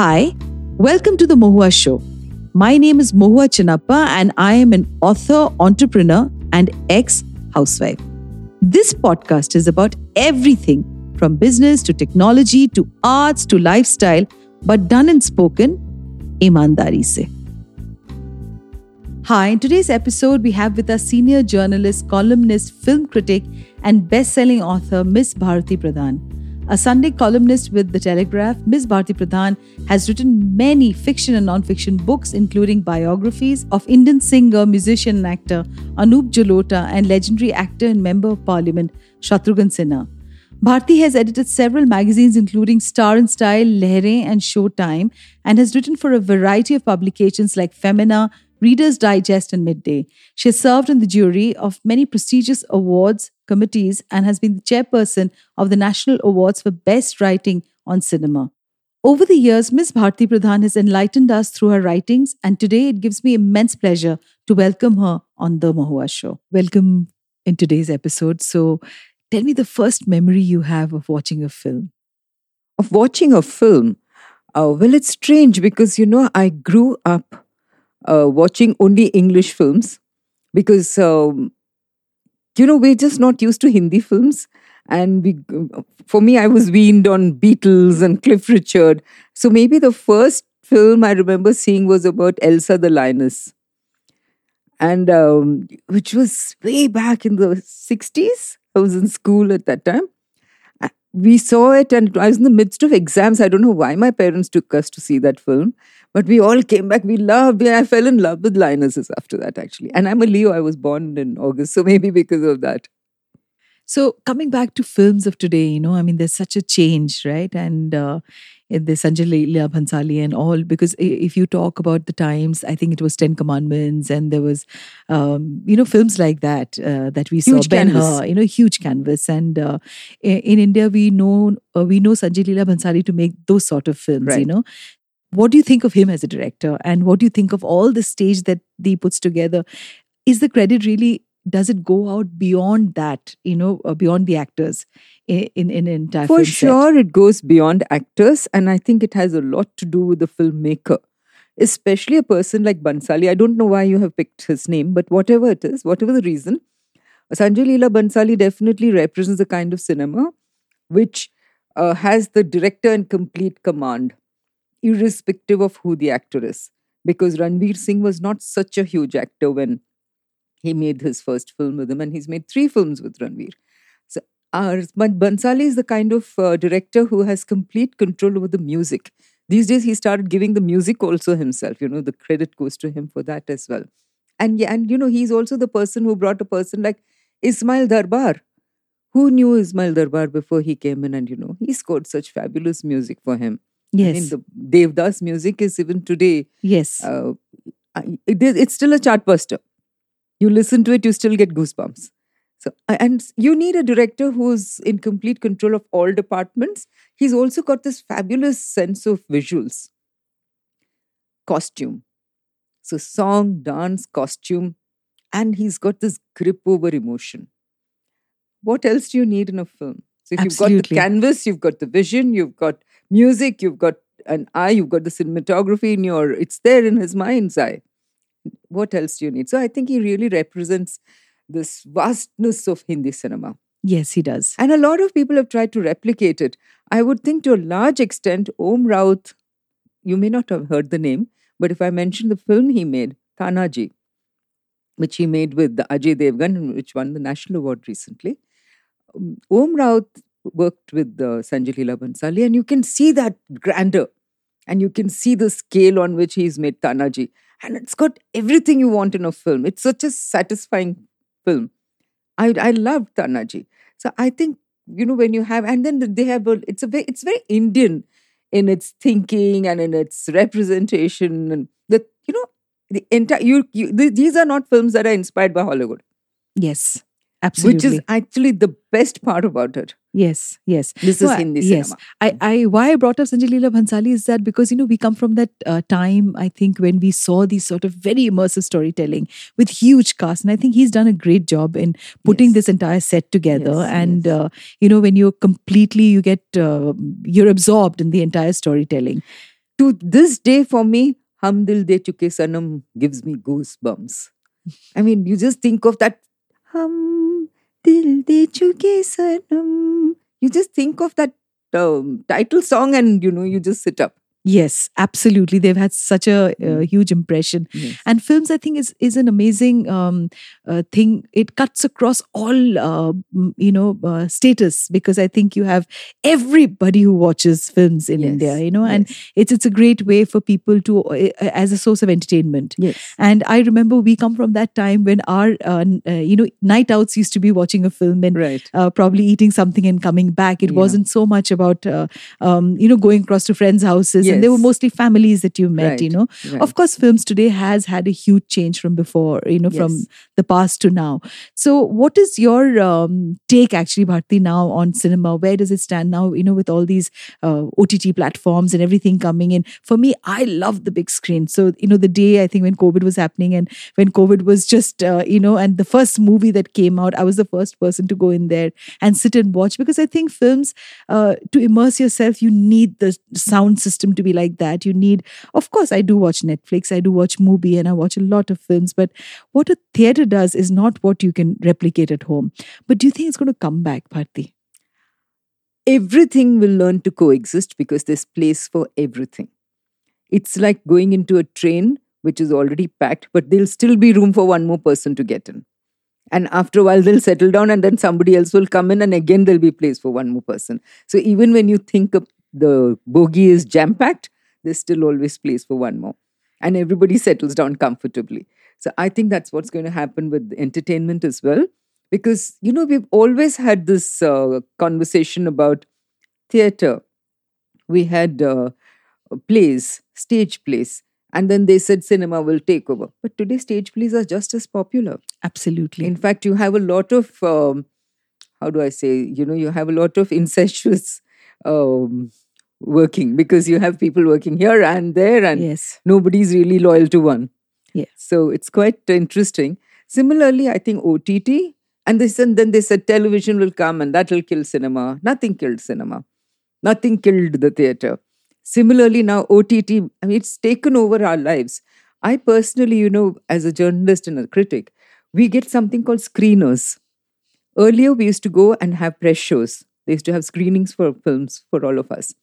Hi, welcome to the Mohua Show. My name is Mohua Chinappa, and I am an author, entrepreneur, and ex housewife. This podcast is about everything from business to technology to arts to lifestyle, but done and spoken imandari se. Hi, in today's episode, we have with us senior journalist, columnist, film critic, and best selling author Miss Bharathi Pradhan. A Sunday columnist with The Telegraph, Ms. Bharti Pradhan has written many fiction and non-fiction books, including biographies of Indian singer, musician, and actor Anup Jalota and legendary actor and member of parliament Shatrughan Sinha. Bharti has edited several magazines, including Star and Style, Lehren, and Showtime, and has written for a variety of publications like Femina, Reader's Digest, and Midday. She has served on the jury of many prestigious awards committees and has been the chairperson of the National Awards for Best Writing on Cinema. Over the years, Ms. Bharti Pradhan has enlightened us through her writings, and today it gives me immense pleasure to welcome her on The Mohua Show. Welcome in today's episode. So, tell me the first memory you have of watching a film. Of watching a film? Uh, well, it's strange because, you know, I grew up uh, watching only English films because, um, you know, we're just not used to Hindi films. And we, for me, I was weaned on Beatles and Cliff Richard. So maybe the first film I remember seeing was about Elsa the Lioness. And um, which was way back in the 60s. I was in school at that time we saw it and I was in the midst of exams. I don't know why my parents took us to see that film, but we all came back. We loved it. I fell in love with lionesses after that, actually. And I'm a Leo. I was born in August, so maybe because of that. So coming back to films of today, you know, I mean, there's such a change, right? And uh, the Sanjay Leela Bhansali and all, because if you talk about the times, I think it was Ten Commandments, and there was, um, you know, films like that uh, that we huge saw. Ben Hur, you know, huge canvas, and uh, in India we know uh, we know Sanjay Leela Bhansali to make those sort of films, right. you know. What do you think of him as a director, and what do you think of all the stage that he puts together? Is the credit really does it go out beyond that you know uh, beyond the actors in in, in for sure set? it goes beyond actors and i think it has a lot to do with the filmmaker especially a person like bhansali i don't know why you have picked his name but whatever it is whatever the reason sanjay leela bhansali definitely represents the kind of cinema which uh, has the director in complete command irrespective of who the actor is because ranveer singh was not such a huge actor when he made his first film with him, and he's made three films with Ranveer. So, uh, but Bhansali is the kind of uh, director who has complete control over the music. These days, he started giving the music also himself. You know, the credit goes to him for that as well. And yeah, and you know, he's also the person who brought a person like Ismail Darbar. Who knew Ismail Darbar before he came in? And you know, he scored such fabulous music for him. Yes. I mean, the Devdas music is even today. Yes. Uh, it, it's still a chartbuster you listen to it, you still get goosebumps. So, and you need a director who's in complete control of all departments. He's also got this fabulous sense of visuals, costume. So, song, dance, costume, and he's got this grip over emotion. What else do you need in a film? So, if Absolutely. you've got the canvas, you've got the vision, you've got music, you've got an eye, you've got the cinematography in your, it's there in his mind's eye what else do you need? So I think he really represents this vastness of Hindi cinema. Yes, he does. And a lot of people have tried to replicate it. I would think to a large extent, Om Raut, you may not have heard the name, but if I mention the film he made, Tanhaji, which he made with Ajay Devgan, which won the National Award recently, um, Om Raut worked with uh, Sanjay Leela Bhansali, and you can see that grandeur, and you can see the scale on which he's made Tanhaji and it's got everything you want in a film. It's such a satisfying film. I I loved Tanhaji. So I think you know when you have and then they have a, it's a very it's very Indian in its thinking and in its representation and the you know the entire you, you these are not films that are inspired by Hollywood. Yes. Absolutely. Which is actually the best part about it. Yes, yes. This is Hindi yes. cinema. I, I, why I brought up Sanjay Leela Bhansali is that because, you know, we come from that uh, time, I think, when we saw these sort of very immersive storytelling with huge cast. And I think he's done a great job in putting Yes. this entire set together. Yes, and, yes. Uh, you know, when you're completely, you get, uh, you're absorbed in the entire storytelling. to this day for me, Hum Dil De Chuke Sanam gives me goosebumps. I mean, you just think of that Hum Dil De Chuke Sanam. You just think of that um, title song and you know, you just sit up. Yes, absolutely. They've had such a uh, huge impression, Yes. and films, I think, is is an amazing um, uh, thing. It cuts across all, uh, you know, uh, status because I think you have everybody who watches films in Yes, India. You know, and yes. it's it's a great way for people to uh, as a source of entertainment. Yes. And I remember we come from that time when our, uh, uh, you know, night outs used to be watching a film and Right. uh, probably eating something and coming back. It Yeah. wasn't so much about, uh, um, you know, going across to friends' houses. And they were mostly families that you met, you know. right. Of course, films today has had a huge change from before, you know, from the past to now. So what is your um, take actually, Bharti, now on cinema? Where does it stand now, you know, with all these uh, OTT platforms and everything coming in? For me, I love the big screen. So, you know, the day I think when COVID was happening and when COVID was just, uh, you know, and the first movie that came out, I was the first person to go in there and sit and watch because I think films, uh, to immerse yourself, you need the sound system to be like that. You need, of course, I do watch Netflix, I do watch movie, and I watch a lot of films. But what a theater does is not what you can replicate at home. But do you think it's going to come back, Bharti? everything will learn to coexist because there's place for everything. It's like going into a train which is already packed, but there'll still be room for one more person to get in. And after a while, they'll settle down, and then somebody else will come in, and again, there'll be place for one more person. So even when you think of the bogey is jam packed, there's still always place for one more. And everybody settles down comfortably. So I think that's what's going to happen with entertainment as well because you know we've always had this uh, conversation about theater we had uh, plays stage plays and then they said cinema will take over but today stage plays are just as popular Absolutely. in fact you have a lot of um, how do i say you know you have a lot of incestuous um, working because you have people working here and there and yes. nobody's really loyal to one Yes. so it's quite interesting. Similarly, I think OTT, and this and then they said television will come and that will kill cinema. Nothing killed cinema. Nothing killed the theater. Similarly, now OTT, I mean, it's taken over our lives. I personally, you know, as a journalist and a critic, we get something called screeners. Earlier, we used to go and have press shows. They used to have screenings for films for all of us.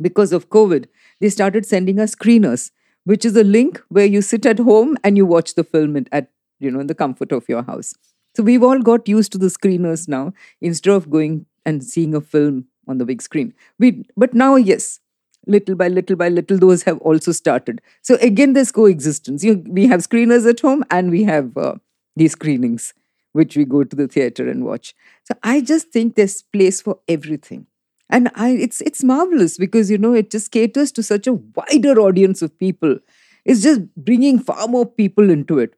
Because of COVID, they started sending us screeners which is a link where you sit at home and you watch the film at, you know in the comfort of your house. So we've all got used to the screeners now instead of going and seeing a film on the big screen. We but now yes little by little by little those have also started. So again there's coexistence. You, we have screeners at home and we have uh, these screenings which we go to the theater and watch. So i just think there's place for everything. And I, it's it's marvelous because you know it just caters to such a wider audience of people. It's just bringing far more people into it.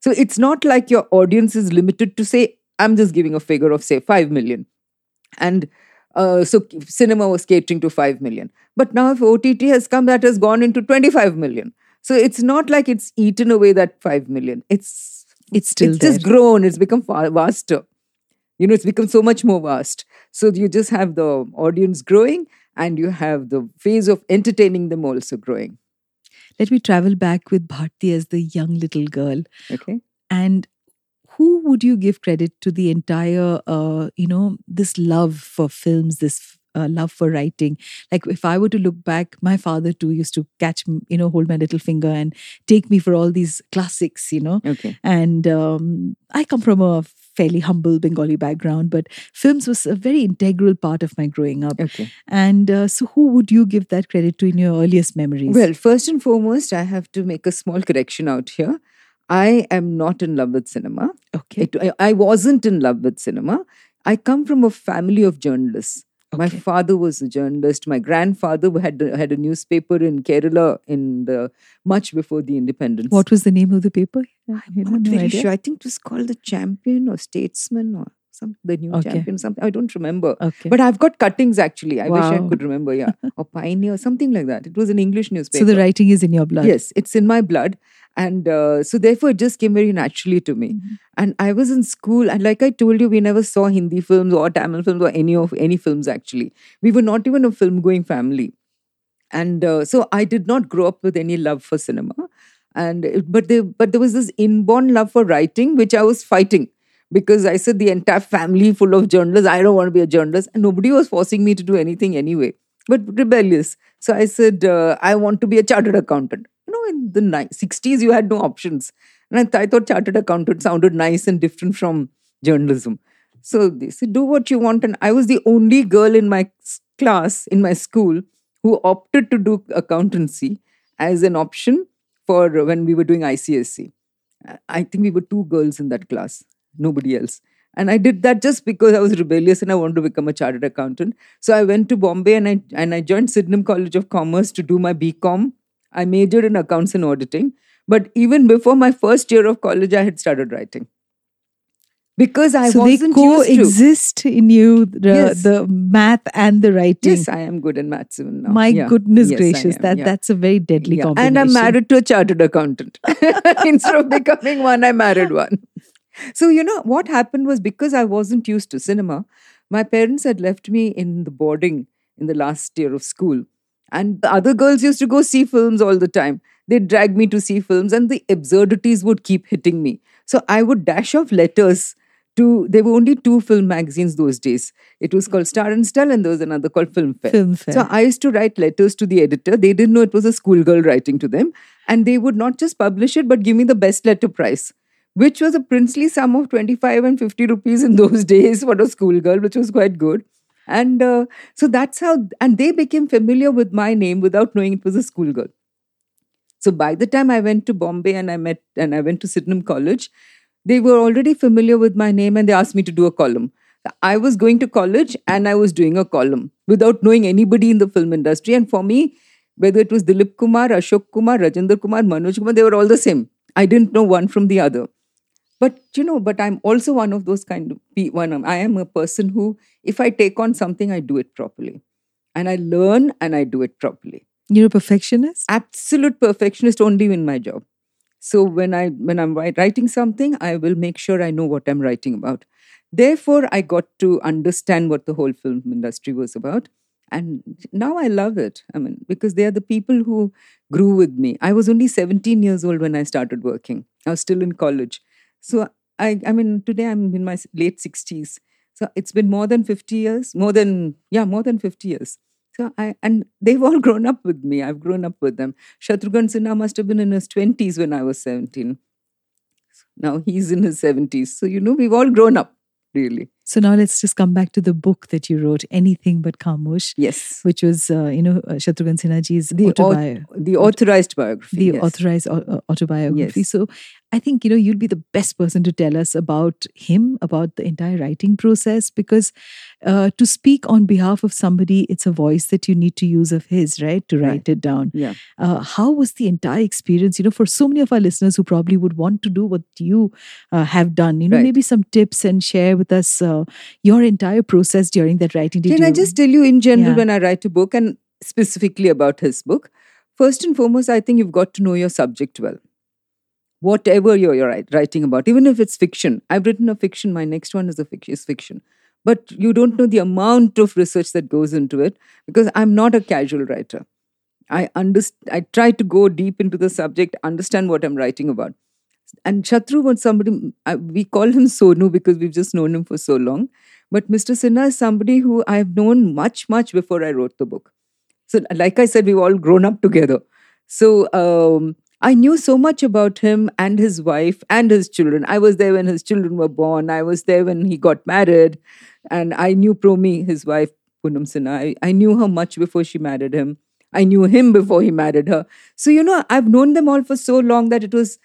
So it's not like your audience is limited to say i'm just giving a figure of say 5 million. And uh, so cinema was catering to 5 million. But now if ott has come that has gone into 25 million. So it's not like it's eaten away that 5 million. It's It's still it's just grown. It's become far vaster. You know it's become so much more vast. So you just have the audience growing and you have the phase of entertaining them also growing. Let me travel back with Bharti as the young little girl. okay. And who would you give credit to the entire, uh, you know, this love for films, this uh, love for writing? Like, if I were to look back, my father too used to catch, you know, hold my little finger and take me for all these classics, you know. okay And um, I come from a fairly humble Bengali background, but films was a very integral part of my growing up. okay And uh, so, who would you give that credit to in your earliest memories? well first and foremost i have to make a small correction out here i am not in love with cinema okay, It, I, I wasn't in love with cinema. I come from a family of journalists. My father was a journalist. My grandfather had had a newspaper in Kerala in the much before the independence. what was the name of the paper? I'm not very idea? sure. I think it was called the Champion or Statesman or some the new Okay. champion. Something I don't remember. Okay. But I've got cuttings actually. I wish I could remember. Yeah, or Pioneer, something like that. It was an English newspaper. so the writing is in your blood. Yes, it's in my blood. And uh, so, therefore, it just came very naturally to me. Mhm. And I was in school, and like I told you, we never saw Hindi films or Tamil films or any of any films actually. We were not even a film going family. and uh, so I did not grow up with any love for cinema, and but there but there was this inborn love for writing which I was fighting because I said the entire family full of journalists. I don't want to be a journalist, and nobody was forcing me to do anything anyway. But rebellious, so I said uh, I want to be a chartered accountant. You know, in the ni- 60s, you had no options, and I, th- I thought chartered accountant sounded nice and different from journalism. So they said, do what you want. And I was the only girl in my class, in my school, who opted to do accountancy as an option for when we were doing ICSE. I think we were two girls in that class, nobody else. And I did that just because I was rebellious and I wanted to become a chartered accountant. So I went to Bombay and I and I joined Sydenham College of Commerce to do my BCom. I majored in accounts and auditing. But even before my first year of college, I had started writing because I so wasn't used to. coexist in you, the, Yes. the math and the writing. Yes, I am good in maths even now. My Yeah. goodness Yes, gracious, that yeah. that's a very deadly Yeah. combination. And I'm married to a chartered accountant. Instead of becoming one, I married one. So, you know, what happened was because I wasn't used to cinema, my parents had left me in the boarding in the last year of school. And the other girls used to go see films all the time. They'd drag me to see films, and the absurdities would keep hitting me. So I would dash off letters to, there were only two film magazines those days. It was called Star and Style, and there was another called Filmfare. Film Filmfare. So I used to write letters to the editor. They didn't know it was a schoolgirl writing to them. And they would not just publish it, but give me the best letter price, which was a princely sum of 25 and 50 rupees in those days for a schoolgirl, which was quite good. And uh, so that's how, and they became familiar with my name without knowing it was a schoolgirl. So by the time I went to Bombay and I met, and I went to Sydenham College, they were already familiar with my name and they asked me to do a column. I was going to college and I was doing a column without knowing anybody in the film industry. And for me, whether it was Dilip Kumar, Ashok Kumar, Rajendra Kumar, Manoj Kumar, they were all the same. I didn't know one from the other. But you know, but I'm also one of those kind of one. I am a person who, if I take on something, I do it properly, and I learn and I do it properly. You're a perfectionist? absolute perfectionist only in my job. So when i when i'm writing something i will make sure i know what i'm writing about. Therefore i got to understand what the whole film industry was about. And now i love it. I mean because they are the people who grew with me. I was only 17 years old when i started working. I was still in college so i i mean today i'm in my late 60s so it's been more than 50 years more than yeah more than 50 years so I and they've all grown up with me. I've grown up with them. Shatrughan Sinha must have been in his twenties when I was seventeen. Now he's in his seventies. So you know we've all grown up, really. So now let's just come back to the book that you wrote, Anything But Khamosh, Yes. which was, uh, you know, uh, Shatrughan Sinha ji's The au- autobiography. The authorized biography. the yes. authorized au- uh, autobiography. Yes. So I think you know you'd be the best person to tell us about him, about the entire writing process, because uh, to speak on behalf of somebody, it's a voice that you need to use of his, right, to write Right. it down. Yeah. Uh, how was the entire experience? You know, for so many of our listeners who probably would want to do what you uh, have done, you know, Right. maybe some tips and share with us uh, your entire process during that writing. Did Can I just tell you in general Yeah. when I write a book and specifically about his book? First and foremost, I think you've got to know your subject well. Whatever you're, you're writing about, even if it's fiction. I've written a fiction, my next one is a fic- is fiction. But you don't know the amount of research that goes into it because I'm not a casual writer. I underst- I try to go deep into the subject, understand what I'm writing about. And Shatru was somebody, I, we call him Sonu because we've just known him for so long. But Mr. Sinha is somebody who I've known much, much before I wrote the book. So, like I said, we've all grown up together. So, um, I knew so much about him and his wife and his children. I was there when his children were born. I was there when he got married. And I knew Promi, his wife, Poonam Sinha. I, I knew her much before she married him. I knew him before he married her. So, you know, I've known them all for so long that it was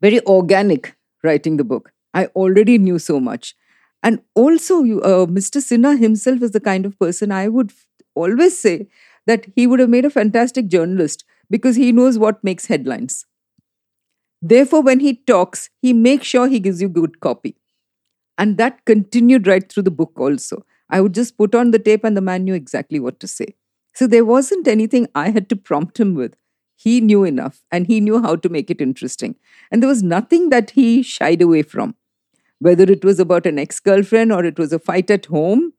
very organic writing the book. I already knew so much. And also, uh, Mr. Sinha himself is the kind of person I would always say that he would have made a fantastic journalist because he knows what makes headlines. Therefore, when he talks, he makes sure he gives you good copy. And that continued right through the book also. I would just put on the tape and the man knew exactly what to say. So there wasn't anything I had to prompt him with. He knew enough and he knew how to make it interesting. And there was nothing that he shied away from, whether it was about an ex girlfriend or it was a fight at home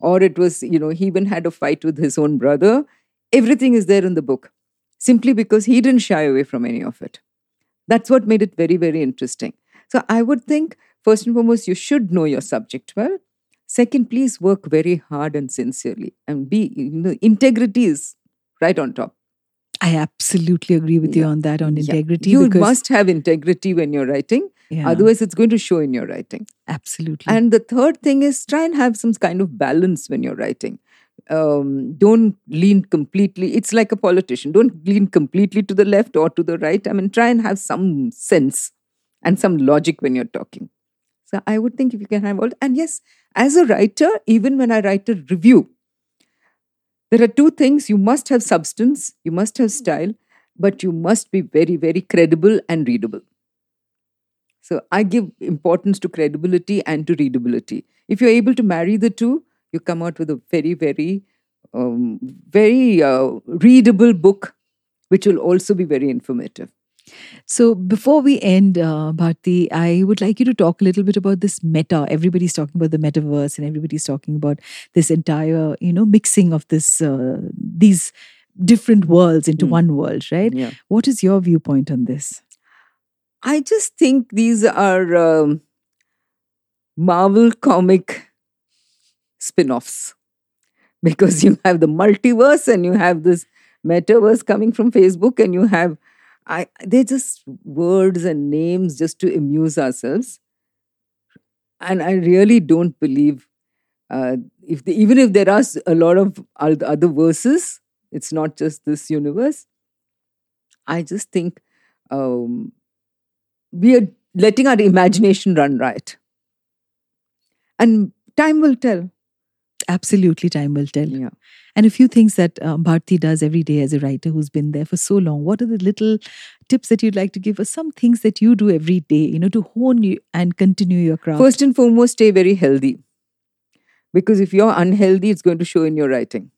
or it was, you know, he even had a fight with his own brother. everything is there in the book simply because he didn't shy away from any of it. That's what made it very, very interesting. So I would think, first and foremost, you should know your subject well. Second, please work very hard and sincerely and be, you know, integrity is right on top. I absolutely agree with yeah. you on that, on integrity. Yeah. You must have integrity when you're writing. Yeah. Otherwise, it's going to show in your writing. Absolutely. And the third thing is try and have some kind of balance when you're writing. Um, don't lean completely. It's like a politician. Don't lean completely to the left or to the right. I mean, try and have some sense and some logic when you're talking. So I would think if you can have all. And yes, as a writer, even when I write a review, there are two things you must have substance, you must have style, but you must be very, very credible and readable. So I give importance to credibility and to readability. If you're able to marry the two, you come out with a very, very, um, very uh, readable book, which will also be very informative. So before we end, uh, Bharti, I would like you to talk a little bit about this meta. Everybody's talking about the metaverse, and everybody's talking about this entire, you know, mixing of this uh, these different worlds into mm. one world, right? Yeah. What is your viewpoint on this? I just think these are um, Marvel comic spin offs because you have the multiverse and you have this metaverse coming from Facebook and you have I they're just words and names just to amuse ourselves. And I really don't believe uh, if the, even if there are a lot of other verses, it's not just this universe. I just think um, we are letting our imagination run riot. And time will tell. Absolutely, time will tell. Yeah. And a few things that um, Bharti does every day as a writer who's been there for so long. What are the little tips that you'd like to give us? Some things that you do every day, you know, to hone you and continue your craft. First and foremost, stay very healthy. Because if you're unhealthy, it's going to show in your writing.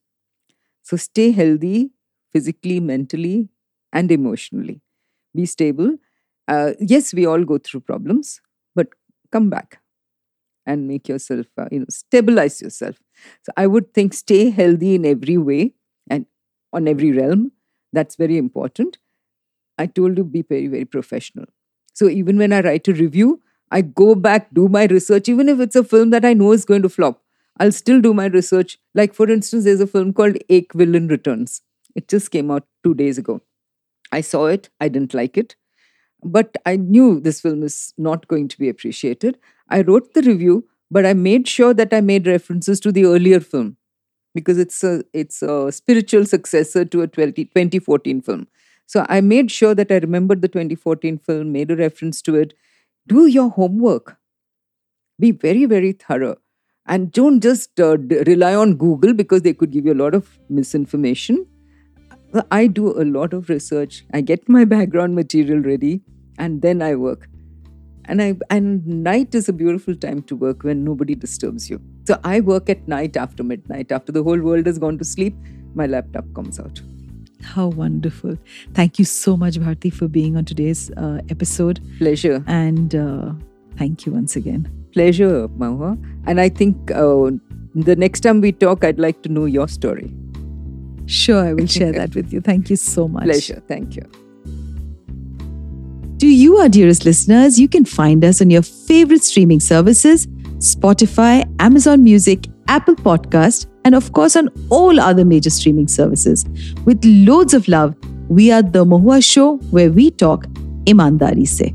So stay healthy physically, mentally, and emotionally. Be stable uh, yes, we all go through problems, but come back and make yourself, uh, you know, stabilize yourself. So I would think stay healthy in every way and on every realm. That's very important. I told you be very, very professional. So even when I write a review, I go back, do my research, even if it's a film that I know is going to flop. I'll still do my research. Like, for instance, there's a film called Ek Villain Returns. It just came out two days ago. I saw it, I didn't like it. But I knew this film is not going to be appreciated. I wrote the review, but I made sure that I made references to the earlier film because it's a it's a spiritual successor to a 20, 2014 film. So I made sure that I remembered the 2014 film, made a reference to it. Do your homework. Be very, very thorough. And don't just uh, rely on Google because they could give you a lot of misinformation. I do a lot of research. I get my background material ready and then I work. And I and night is a beautiful time to work when nobody disturbs you. So I work at night after midnight. After the whole world has gone to sleep, my laptop comes out. How wonderful. Thank you so much, Bharti, for being on today's uh, episode. Pleasure. And uh, thank you once again. Pleasure, Mohua. And I think uh, the next time we talk, I'd like to know your story. Sure, I will share that with you. Thank you so much. Pleasure. Thank you. To you, our dearest listeners, you can find us on your favorite streaming services Spotify, Amazon Music, Apple Podcast, and of course on all other major streaming services. With loads of love, we are The Mohua Show, where we talk imandari se.